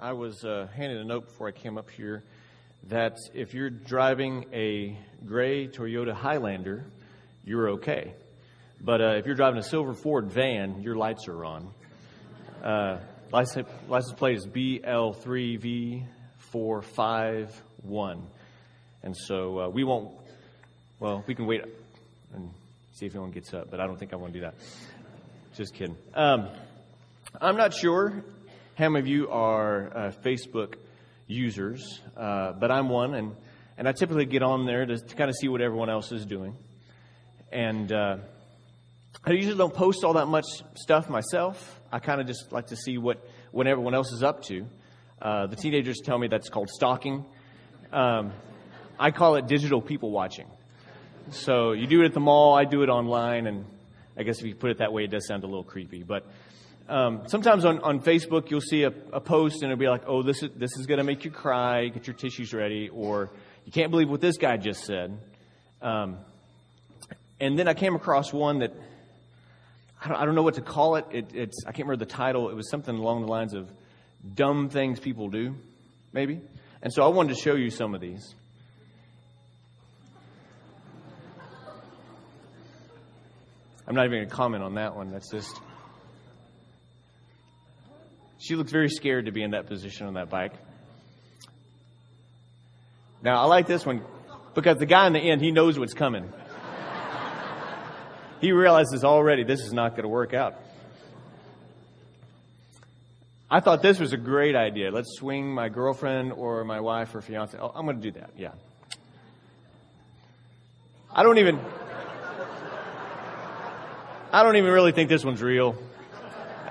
I was uh, handed a note before I came up here that if you're driving a gray Toyota Highlander, you're okay. But uh, if you're driving a silver Ford van, your lights are on. Uh, license, license plate is BL3V451. And so uh, we won't, well, we can wait and see if anyone gets up, but I don't think I want to do that. Just kidding. Um, I'm not sure how many of you are uh, Facebook users, uh, but I'm one, and, and I typically get on there to, to kind of see what everyone else is doing. And uh, I usually don't post all that much stuff myself. I kind of just like to see what, what everyone else is up to. Uh, the teenagers tell me that's called stalking. Um, I call it digital people watching. So you do it at the mall, I do it online, and I guess if you put it that way, it does sound a little creepy. But um, sometimes on, on Facebook, you'll see a, a post and it'll be like, oh, this is, this is going to make you cry, get your tissues ready, or you can't believe what this guy just said. Um, and then I came across one that I don't, I don't know what to call it. it. It's I can't remember the title. It was something along the lines of dumb things people do, maybe. And so I wanted to show you some of these. I'm not even going to comment on that one. That's just she looks very scared to be in that position on that bike. Now, I like this one because the guy in the end, he knows what's coming. he realizes already this is not going to work out. I thought this was a great idea. Let's swing my girlfriend or my wife or fiance. Oh, I'm going to do that. Yeah. I don't even. I don't even really think this one's real.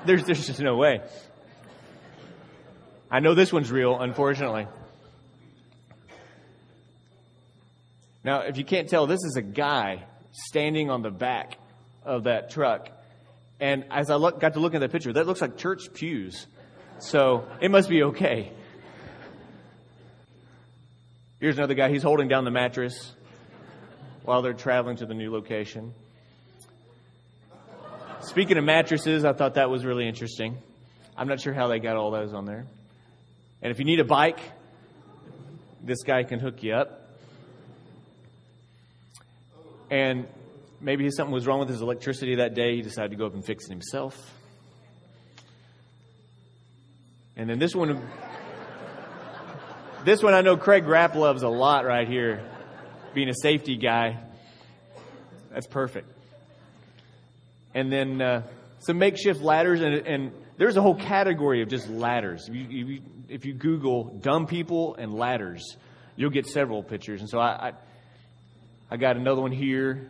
There's, there's just no way. I know this one's real, unfortunately. Now, if you can't tell, this is a guy standing on the back of that truck. And as I look, got to look at that picture, that looks like church pews. So it must be okay. Here's another guy. He's holding down the mattress while they're traveling to the new location. Speaking of mattresses, I thought that was really interesting. I'm not sure how they got all those on there. And if you need a bike, this guy can hook you up. And maybe something was wrong with his electricity that day. He decided to go up and fix it himself. And then this one, this one I know Craig Rapp loves a lot right here, being a safety guy. That's perfect. And then uh, some makeshift ladders, and, and there's a whole category of just ladders. You, you, if you Google dumb people and ladders, you'll get several pictures. And so I, I, I got another one here.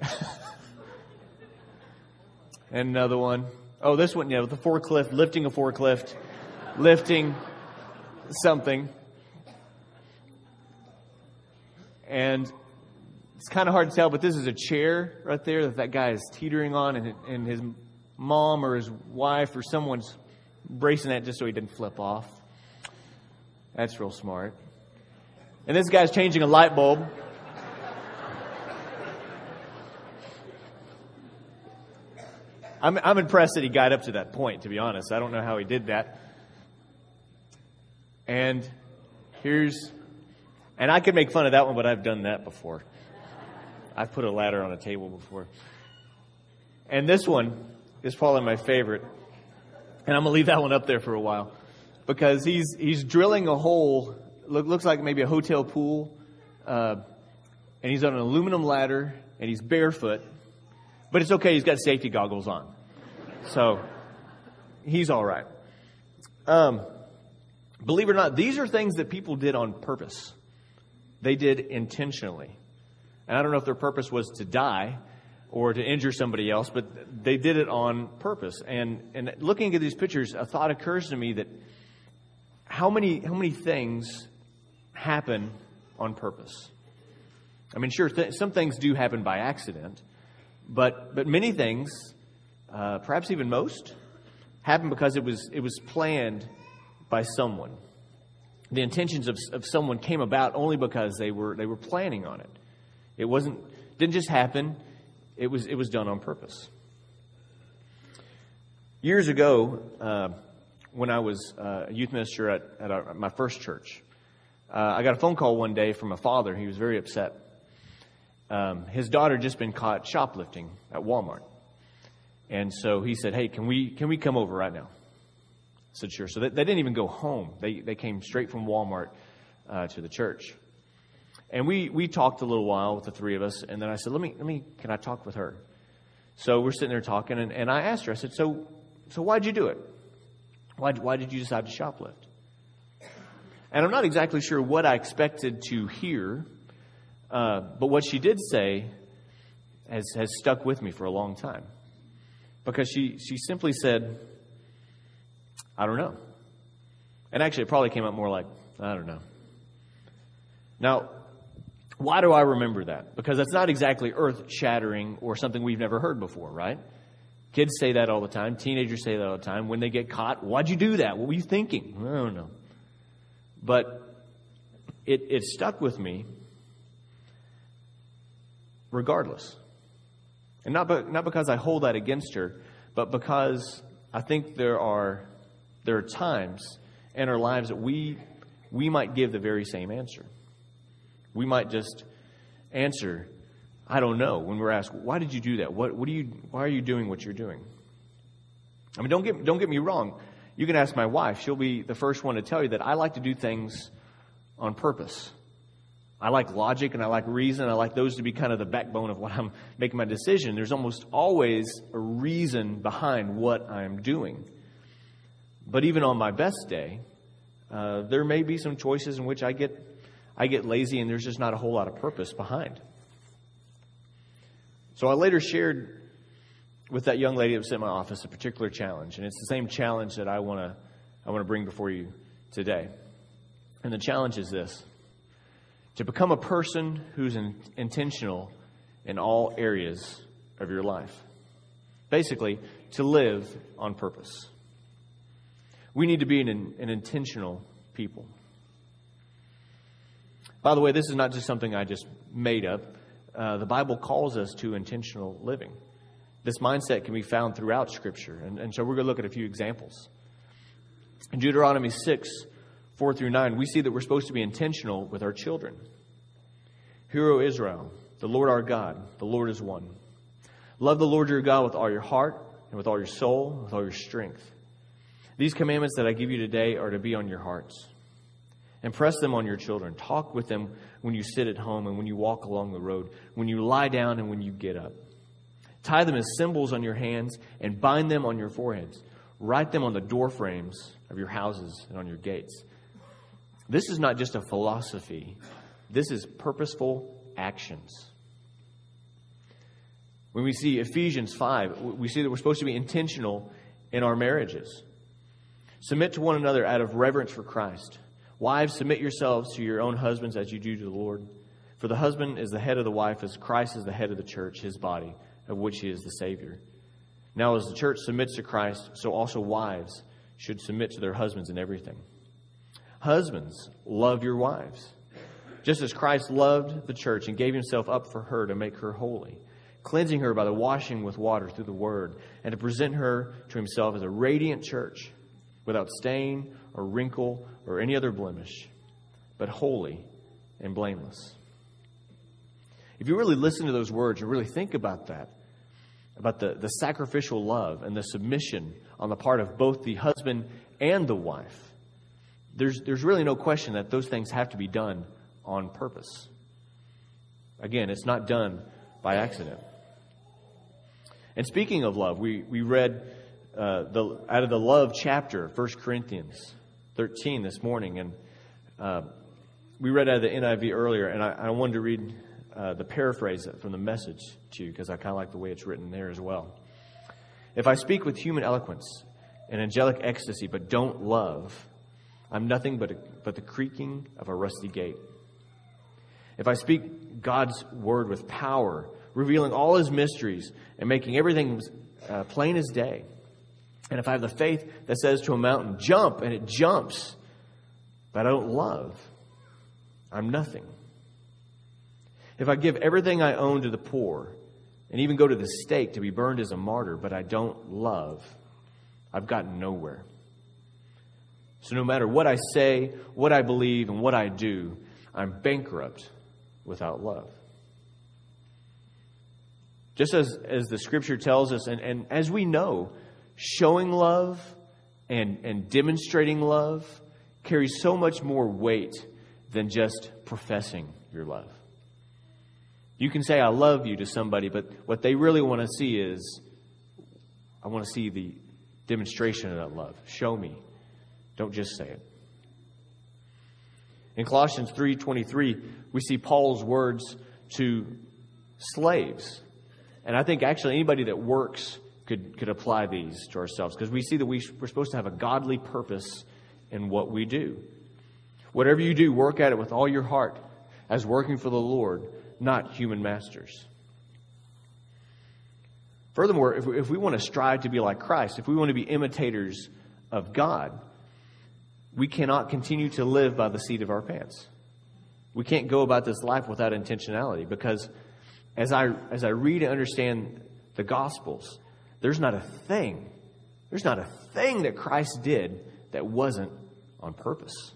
and another one. Oh, this one, yeah, with the forklift, lifting a forklift, lifting something. And it's kind of hard to tell, but this is a chair right there that that guy is teetering on, and, and his mom or his wife or someone's bracing that just so he didn't flip off. That's real smart. And this guy's changing a light bulb. I'm, I'm impressed that he got up to that point, to be honest. I don't know how he did that. And here's, and I could make fun of that one, but I've done that before. I've put a ladder on a table before. And this one, is probably my favorite. And I'm going to leave that one up there for a while because he's, he's drilling a hole, look, looks like maybe a hotel pool, uh, and he's on an aluminum ladder and he's barefoot. But it's okay, he's got safety goggles on. So he's all right. Um, believe it or not, these are things that people did on purpose. They did intentionally. And I don't know if their purpose was to die or to injure somebody else, but they did it on purpose. And, and looking at these pictures, a thought occurs to me that how many, how many things happen on purpose? I mean, sure, th- some things do happen by accident, but, but many things, uh, perhaps even most, happen because it was, it was planned by someone. The intentions of, of someone came about only because they were, they were planning on it. It wasn't, didn't just happen it was, it was done on purpose. Years ago, uh, when I was uh, a youth minister at, at, our, at my first church. Uh, I got a phone call one day from a father. He was very upset. Um, his daughter had just been caught shoplifting at Walmart. And so he said, Hey, can we, can we come over right now? I said, Sure. So they, they didn't even go home, they, they came straight from Walmart uh, to the church. And we, we talked a little while with the three of us, and then I said, let me, let me, can I talk with her? So we're sitting there talking, and, and I asked her, I said, so, so why'd you do it? Why, why did you decide to shoplift? And I'm not exactly sure what I expected to hear, uh, but what she did say has, has stuck with me for a long time. Because she, she simply said, I don't know. And actually, it probably came out more like, I don't know. Now, why do I remember that? Because that's not exactly earth shattering or something we've never heard before, right? Kids say that all the time. Teenagers say that all the time. When they get caught, why'd you do that? What were you thinking? I don't know. But it, it stuck with me regardless. And not, be, not because I hold that against her, but because I think there are, there are times in our lives that we, we might give the very same answer. We might just answer, I don't know, when we're asked, why did you do that? What, what do you, why are you doing what you're doing? I mean, don't get, don't get me wrong. You can ask my wife. She'll be the first one to tell you that I like to do things on purpose. I like logic and I like reason. I like those to be kind of the backbone of what I'm making my decision. There's almost always a reason behind what I'm doing. But even on my best day, uh, there may be some choices in which I get I get lazy and there's just not a whole lot of purpose behind. So I later shared with that young lady that was in my office a particular challenge, and it's the same challenge that I want to I want to bring before you today. And the challenge is this: to become a person who's in, intentional in all areas of your life. Basically, to live on purpose. We need to be an, an intentional people. By the way, this is not just something I just made up. Uh, the Bible calls us to intentional living. This mindset can be found throughout Scripture. And, and so we're going to look at a few examples. In Deuteronomy 6, 4 through 9, we see that we're supposed to be intentional with our children. Hear, O Israel, the Lord our God, the Lord is one. Love the Lord your God with all your heart and with all your soul, with all your strength. These commandments that I give you today are to be on your hearts. Impress them on your children. Talk with them when you sit at home and when you walk along the road, when you lie down and when you get up. Tie them as symbols on your hands and bind them on your foreheads. Write them on the door frames of your houses and on your gates. This is not just a philosophy, this is purposeful actions. When we see Ephesians 5, we see that we're supposed to be intentional in our marriages. Submit to one another out of reverence for Christ. Wives, submit yourselves to your own husbands as you do to the Lord. For the husband is the head of the wife, as Christ is the head of the church, his body, of which he is the Savior. Now, as the church submits to Christ, so also wives should submit to their husbands in everything. Husbands, love your wives, just as Christ loved the church and gave himself up for her to make her holy, cleansing her by the washing with water through the word, and to present her to himself as a radiant church, without stain or wrinkle or any other blemish, but holy and blameless. If you really listen to those words and really think about that, about the, the sacrificial love and the submission on the part of both the husband and the wife, there's, there's really no question that those things have to be done on purpose. Again, it's not done by accident. And speaking of love, we, we read uh, the, out of the love chapter, 1 Corinthians. 13 this morning, and uh, we read out of the NIV earlier, and I, I wanted to read uh, the paraphrase from the message to you because I kind of like the way it's written there as well. If I speak with human eloquence and angelic ecstasy but don't love, I'm nothing but, a, but the creaking of a rusty gate. If I speak God's word with power, revealing all his mysteries and making everything uh, plain as day, and if I have the faith that says to a mountain, jump, and it jumps, but I don't love, I'm nothing. If I give everything I own to the poor and even go to the stake to be burned as a martyr, but I don't love, I've gotten nowhere. So no matter what I say, what I believe, and what I do, I'm bankrupt without love. Just as, as the scripture tells us, and, and as we know, showing love and, and demonstrating love carries so much more weight than just professing your love. You can say, I love you to somebody, but what they really want to see is, I want to see the demonstration of that love. Show me. Don't just say it. In Colossians 3:23, we see Paul's words to slaves. And I think actually anybody that works could, could apply these to ourselves because we see that we, we're supposed to have a godly purpose in what we do. Whatever you do, work at it with all your heart as working for the Lord, not human masters. Furthermore, if we, if we want to strive to be like Christ, if we want to be imitators of God, we cannot continue to live by the seat of our pants. We can't go about this life without intentionality because as I, as I read and understand the Gospels, there's not a thing, there's not a thing that Christ did that wasn't on purpose.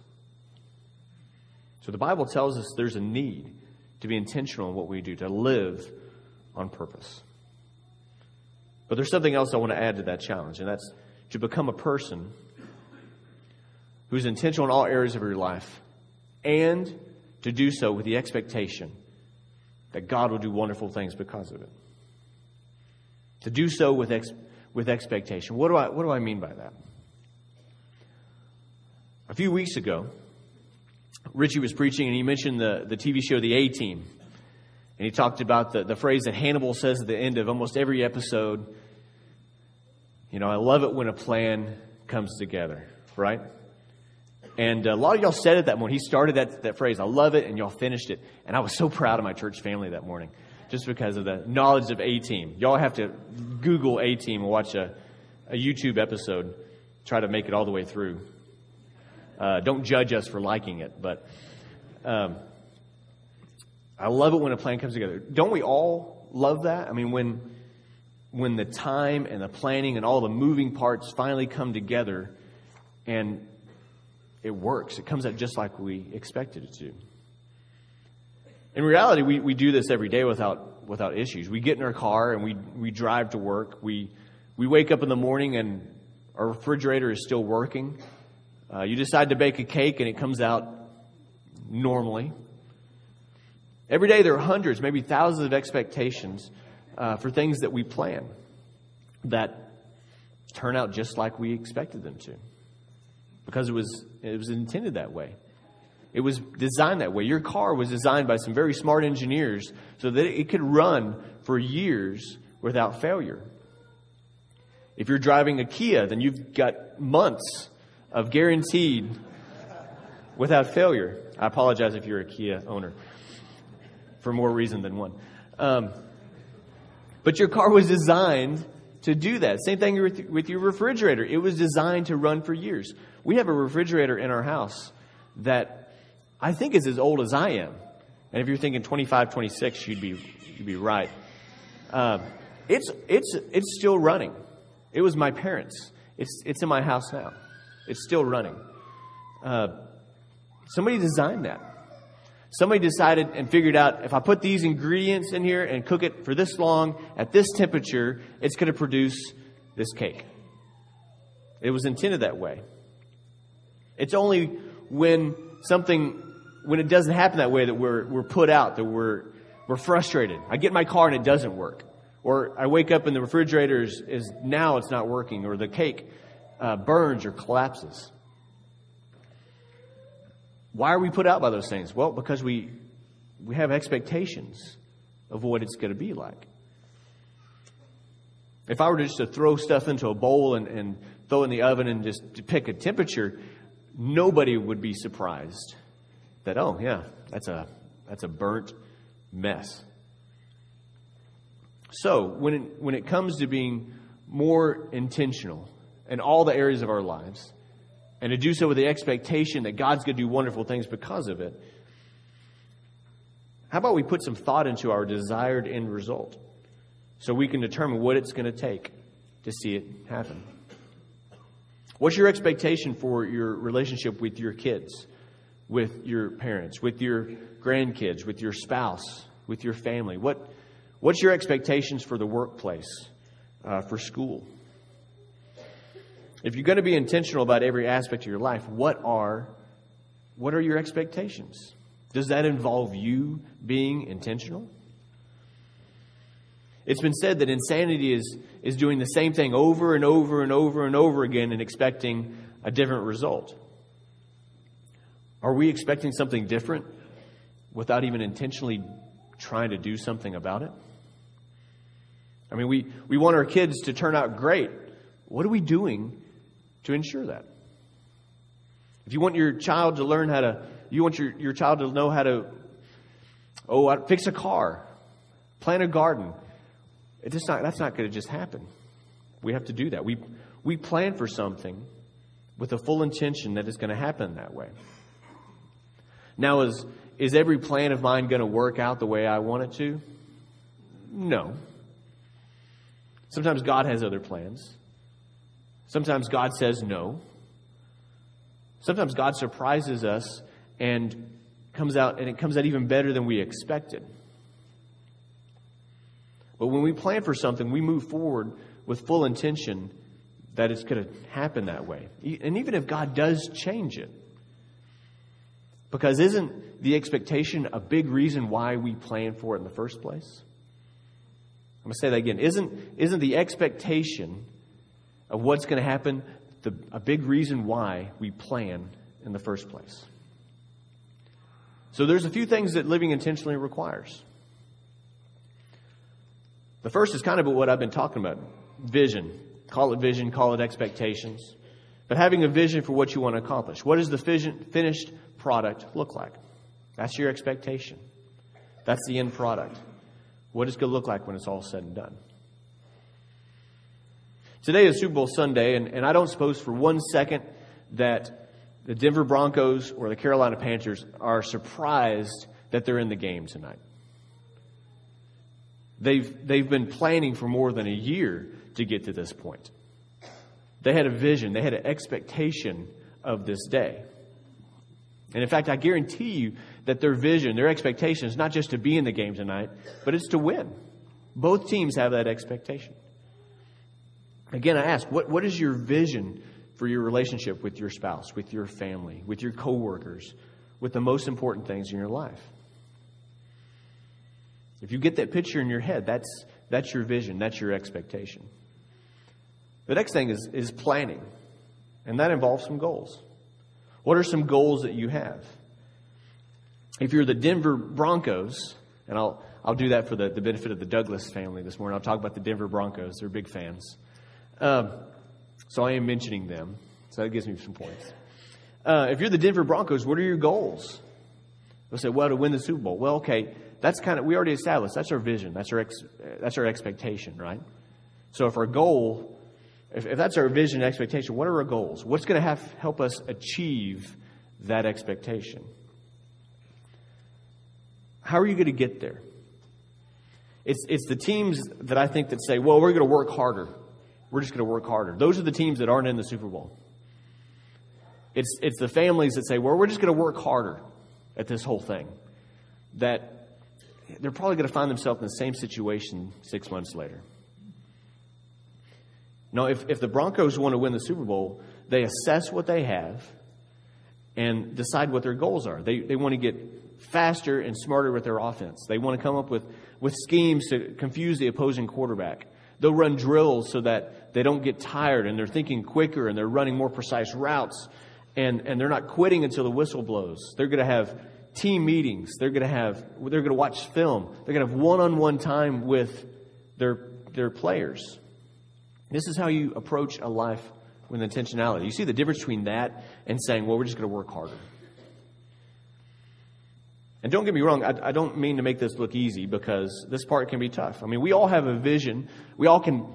So the Bible tells us there's a need to be intentional in what we do, to live on purpose. But there's something else I want to add to that challenge, and that's to become a person who's intentional in all areas of your life and to do so with the expectation that God will do wonderful things because of it. To do so with, ex- with expectation. What do, I, what do I mean by that? A few weeks ago, Richie was preaching and he mentioned the, the TV show The A Team. And he talked about the, the phrase that Hannibal says at the end of almost every episode. You know, I love it when a plan comes together, right? And a lot of y'all said it that morning. He started that, that phrase, I love it, and y'all finished it. And I was so proud of my church family that morning just because of the knowledge of A Team. Y'all have to Google A Team and watch a, a YouTube episode, try to make it all the way through. Uh, don't judge us for liking it, but um, I love it when a plan comes together. Don't we all love that? I mean, when when the time and the planning and all the moving parts finally come together, and it works. It comes out just like we expected it to. In reality, we, we do this every day without, without issues. We get in our car and we, we drive to work. We, we wake up in the morning and our refrigerator is still working. Uh, you decide to bake a cake and it comes out normally. Every day there are hundreds, maybe thousands of expectations uh, for things that we plan that turn out just like we expected them to because it was, it was intended that way. It was designed that way. Your car was designed by some very smart engineers so that it could run for years without failure. If you're driving a Kia, then you've got months of guaranteed without failure. I apologize if you're a Kia owner for more reason than one. Um, but your car was designed to do that. Same thing with, with your refrigerator. It was designed to run for years. We have a refrigerator in our house that I think is as old as I am. And if you're thinking 25, 26, you'd be, you'd be right. Uh, it's, it's, it's still running. It was my parents'. It's, it's in my house now. It's still running. Uh, somebody designed that. Somebody decided and figured out if I put these ingredients in here and cook it for this long at this temperature, it's going to produce this cake. It was intended that way. It's only when something, when it doesn't happen that way that we're, we're put out, that we're, we're frustrated. I get in my car and it doesn't work. Or I wake up and the refrigerator is, is now it's not working, or the cake uh, burns or collapses. Why are we put out by those things? Well, because we, we have expectations of what it's going to be like. If I were just to throw stuff into a bowl and, and throw it in the oven and just pick a temperature, nobody would be surprised that, oh, yeah, that's a, that's a burnt mess. So, when it, when it comes to being more intentional in all the areas of our lives, and to do so with the expectation that God's going to do wonderful things because of it, how about we put some thought into our desired end result so we can determine what it's going to take to see it happen? What's your expectation for your relationship with your kids, with your parents, with your grandkids, with your spouse, with your family? What, what's your expectations for the workplace, uh, for school? If you're going to be intentional about every aspect of your life, what are, what are your expectations? Does that involve you being intentional? It's been said that insanity is, is doing the same thing over and over and over and over again and expecting a different result. Are we expecting something different without even intentionally trying to do something about it? I mean, we, we want our kids to turn out great. What are we doing to ensure that? If you want your child to learn how to, you want your, your child to know how to, oh, fix a car, plant a garden, it's not, that's not going to just happen. We have to do that. We, we plan for something with the full intention that it's going to happen that way. Now, is, is every plan of mine going to work out the way I want it to? No. Sometimes God has other plans. Sometimes God says no. Sometimes God surprises us and comes out and it comes out even better than we expected. But when we plan for something, we move forward with full intention that it's going to happen that way. And even if God does change it, because isn't the expectation a big reason why we plan for it in the first place? I'm going to say that again. Isn't, isn't the expectation of what's going to happen the, a big reason why we plan in the first place? So there's a few things that living intentionally requires. The first is kind of what I've been talking about vision. Call it vision, call it expectations. But having a vision for what you want to accomplish. What is the finished product look like? That's your expectation. That's the end product. What is going to look like when it's all said and done? Today is Super Bowl Sunday, and, and I don't suppose for one second that the Denver Broncos or the Carolina Panthers are surprised that they're in the game tonight. They've, they've been planning for more than a year to get to this point. They had a vision, they had an expectation of this day. And in fact, I guarantee you that their vision, their expectation is not just to be in the game tonight, but it's to win. Both teams have that expectation. Again, I ask, what, what is your vision for your relationship with your spouse, with your family, with your coworkers, with the most important things in your life? If you get that picture in your head, that's, that's your vision, that's your expectation. The next thing is, is planning, and that involves some goals. What are some goals that you have? If you're the Denver Broncos, and I'll, I'll do that for the, the benefit of the Douglas family this morning, I'll talk about the Denver Broncos. They're big fans. Um, so I am mentioning them, so that gives me some points. Uh, if you're the Denver Broncos, what are your goals? They'll say, well, to win the Super Bowl. Well, okay, that's kind of, we already established, that's our vision, that's our, ex, that's our expectation, right? So if our goal, if, if that's our vision and expectation, what are our goals? What's going to help us achieve that expectation? How are you going to get there? It's, it's the teams that I think that say, well, we're going to work harder. We're just going to work harder. Those are the teams that aren't in the Super Bowl. It's, it's the families that say, well, we're just going to work harder at this whole thing. That they're probably going to find themselves in the same situation six months later. No, if, if the Broncos want to win the Super Bowl, they assess what they have and decide what their goals are. They, they want to get faster and smarter with their offense. They want to come up with, with schemes to confuse the opposing quarterback. They'll run drills so that they don't get tired and they're thinking quicker and they're running more precise routes and, and they're not quitting until the whistle blows. They're going to have team meetings. They're going to have, they're going to watch film. They're going to have one on one time with their, their players. This is how you approach a life with intentionality. You see the difference between that and saying, well, we're just going to work harder. And don't get me wrong, I, I, don't mean to make this look easy because this part can be tough. I mean, we all have a vision. We all can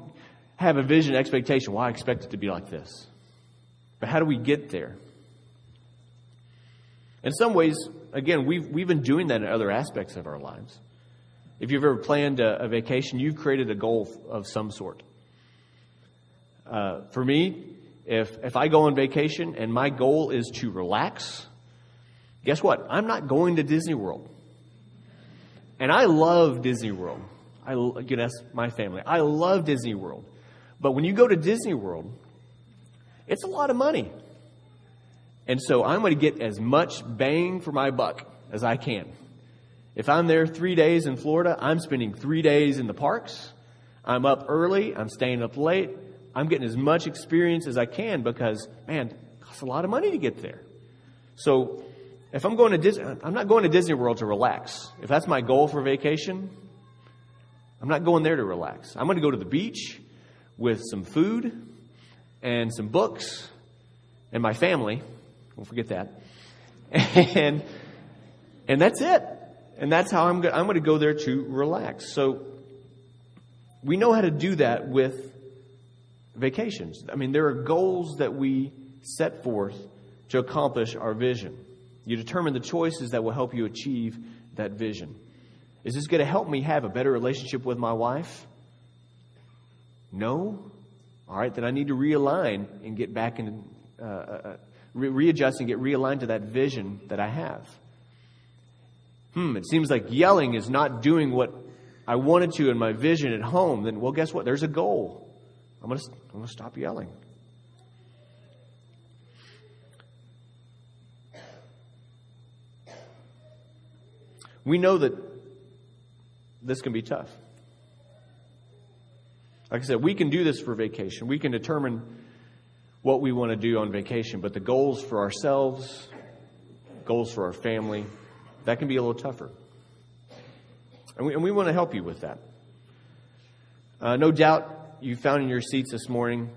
have a vision expectation. Well, I expect it to be like this. But how do we get there? In some ways, again, we've, we've been doing that in other aspects of our lives. If you've ever planned a, a vacation, you've created a goal of some sort. Uh, for me, If, if I go on vacation and my goal is to relax, guess what? I'm not going to Disney World. And I love Disney World. I, you know, that's my family. I love Disney World. But when you go to Disney World, it's a lot of money. And so I'm going to get as much bang for my buck as I can. If I'm there three days in Florida, I'm spending three days in the parks. I'm up early. I'm staying up late. I'm getting as much experience as I can because, man, it costs a lot of money to get there. So if I'm going to Disney, I'm not going to Disney World to relax. If that's my goal for vacation, I'm not going there to relax. I'm going to go to the beach with some food and some books and my family. Don't forget that. And, and that's it. And that's how I'm, I'm going to go there to relax. So we know how to do that with vacations. I mean, there are goals that we set forth to accomplish our vision. You determine the choices that will help you achieve that vision. Is this going to help me have a better relationship with my wife? No? All right, then I need to realign and get back and uh, uh, re- readjust and get realigned to that vision that I have. Hmm, it seems like yelling is not doing what I wanted to in my vision at home. Then, well, guess what? There's a goal. I'm going to, I'm going to stop yelling. We know that this can be tough. Like I said, we can do this for vacation. We can determine what we want to do on vacation, but the goals for ourselves, goals for our family, that can be a little tougher. And we, and we want to help you with that. Uh, no doubt you found in your seats this morning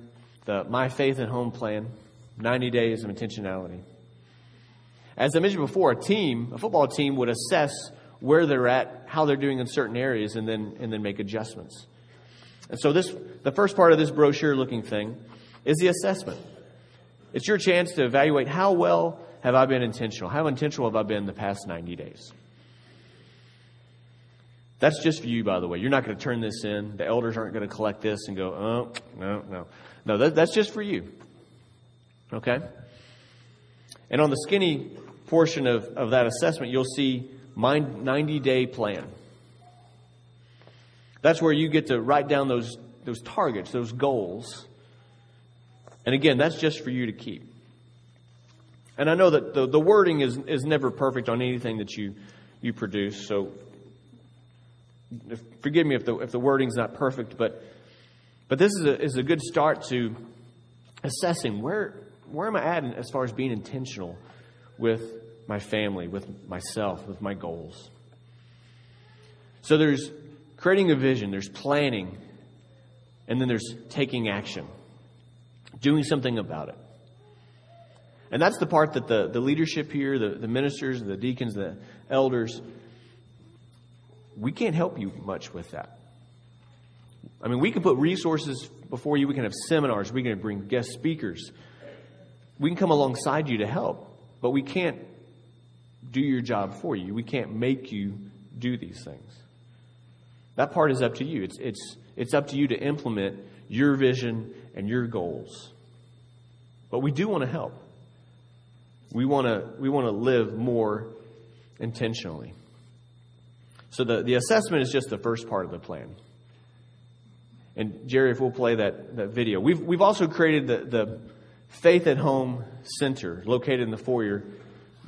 the My Faith at Home plan 90 days of intentionality. As I mentioned before, a team, a football team, would assess where they're at, how they're doing in certain areas, and then, and then make adjustments. And so this, the first part of this brochure looking thing is the assessment. It's your chance to evaluate how well have I been intentional? How intentional have I been the past 90 days? That's just for you, by the way. You're not going to turn this in. The elders aren't going to collect this and go, oh, no, no. No, that, that's just for you. Okay? And on the skinny portion of, of that assessment, you'll see my 90 day plan. That's where you get to write down those, those targets, those goals. And again, that's just for you to keep. And I know that the, the wording is, is never perfect on anything that you, you produce, so if, forgive me if the, if the wording's not perfect, but, but this is a, is a good start to assessing where, where am I at as far as being intentional with my family, with myself, with my goals. So there's creating a vision, there's planning, and then there's taking action, doing something about it. And that's the part that the, the leadership here, the, the ministers, the deacons, the elders, we can't help you much with that. I mean, we can put resources before you. We can have seminars. We can bring guest speakers. We can come alongside you to help, but we can't do your job for you. We can't make you do these things. That part is up to you. It's, it's, it's up to you to implement your vision and your goals. But we do want to help. We want to, we want to live more intentionally. So the, the assessment is just the first part of the plan. And Jerry, if we'll play that, that video. We've, we've also created the, the Faith at Home Center located in the foyer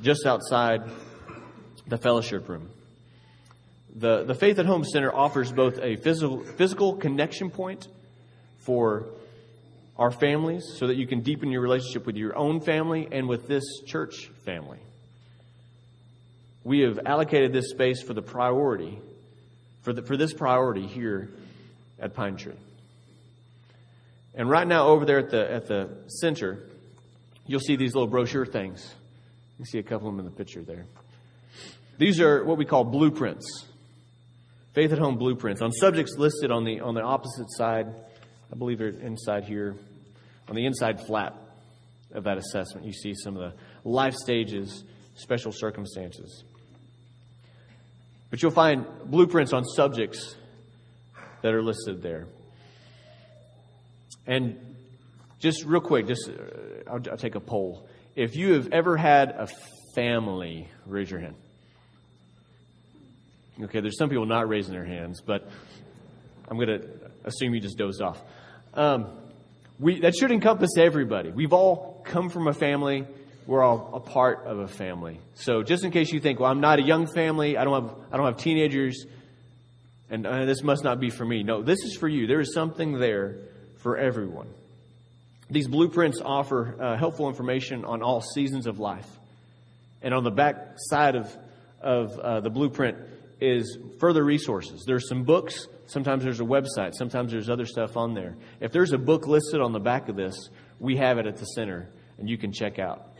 just outside the fellowship room. The, the Faith at Home Center offers both a physical, physical connection point for our families so that you can deepen your relationship with your own family and with this church family. We have allocated this space for the priority, for, the, for this priority here at Pine Tree. And right now, over there at the, at the center, you'll see these little brochure things. You see a couple of them in the picture there. These are what we call blueprints. Faith at Home blueprints on subjects listed on the on the opposite side. I believe they're inside here. On the inside flap of that assessment, you see some of the life stages, special circumstances. But you'll find blueprints on subjects that are listed there. And just real quick, just uh, I'll, I'll take a poll. If you have ever had a family, raise your hand. Okay, there's some people not raising their hands, but I'm going to assume you just dozed off. Um, we, that should encompass everybody. We've all come from a family. We're all a part of a family. So just in case you think, well, I'm not a young family. I don't have, I don't have teenagers and uh, this must not be for me. No, this is for you. There is something there for everyone. These blueprints offer uh, helpful information on all seasons of life. And on the back side of, of uh, the blueprint is further resources. There's some books. Sometimes there's a website. Sometimes there's other stuff on there. If there's a book listed on the back of this, we have it at the center, and you can check out.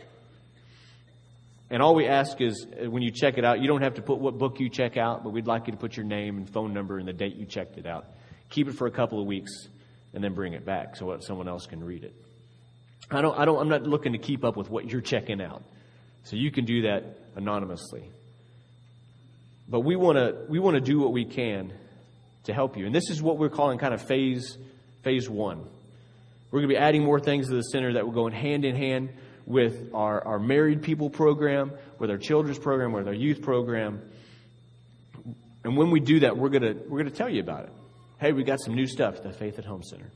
And all we ask is uh, when you check it out, you don't have to put what book you check out, but we'd like you to put your name and phone number and the date you checked it out. Keep it for a couple of weeks and then bring it back so that someone else can read it. I don't, I don't, I'm not looking to keep up with what you're checking out. So you can do that anonymously. But we want to, we want to do what we can to help you. And this is what we're calling kind of phase, phase one. We're going to be adding more things to the center that will go in hand in hand with our, our married people program, with our children's program, with our youth program. And when we do that, we're going to we're to tell you about it. Hey, we got some new stuff at the Faith at Home Center.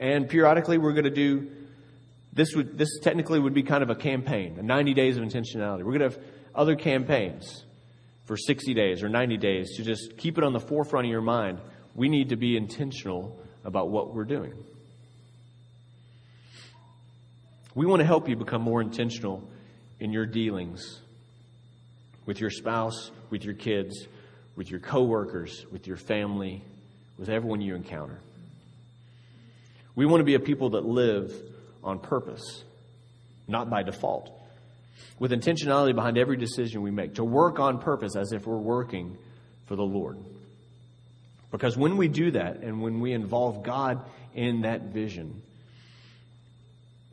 And periodically, we're going to do this. Would this technically would be kind of a campaign, a 90 days of intentionality. We're going to have other campaigns for 60 days or 90 days to just keep it on the forefront of your mind. We need to be intentional about what we're doing. We want to help you become more intentional in your dealings with your spouse, with your kids, with your coworkers, with your family, with everyone you encounter. We want to be a people that live on purpose, not by default, with intentionality behind every decision we make, to work on purpose as if we're working for the Lord. Because when we do that and when we involve God in that vision,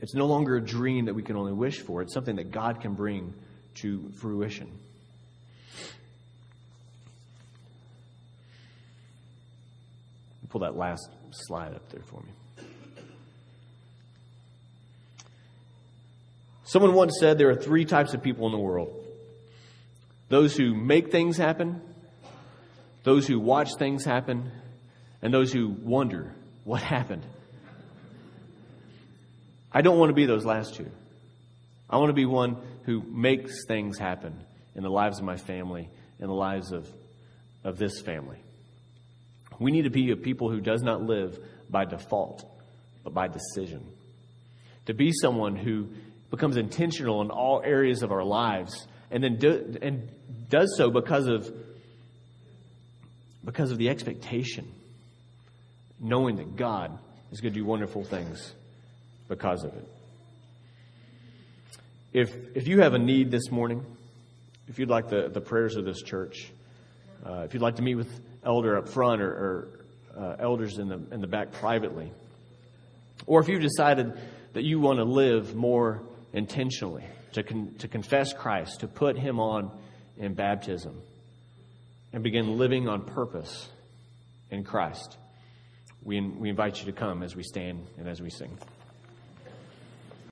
it's no longer a dream that we can only wish for, it's something that God can bring to fruition. Pull that last slide up there for me. Someone once said there are three types of people in the world those who make things happen, those who watch things happen, and those who wonder what happened. I don't want to be those last two. I want to be one who makes things happen in the lives of my family, in the lives of, of this family. We need to be a people who does not live by default, but by decision. To be someone who becomes intentional in all areas of our lives and then do, and does so because of because of the expectation knowing that God is going to do wonderful things because of it. If, if you have a need this morning, if you'd like the, the prayers of this church, uh, if you'd like to meet with elder up front or, or uh, elders in the, in the back privately, or if you've decided that you want to live more intentionally, to, con- to confess Christ, to put Him on in baptism, and begin living on purpose in Christ, we, we invite you to come as we stand and as we sing.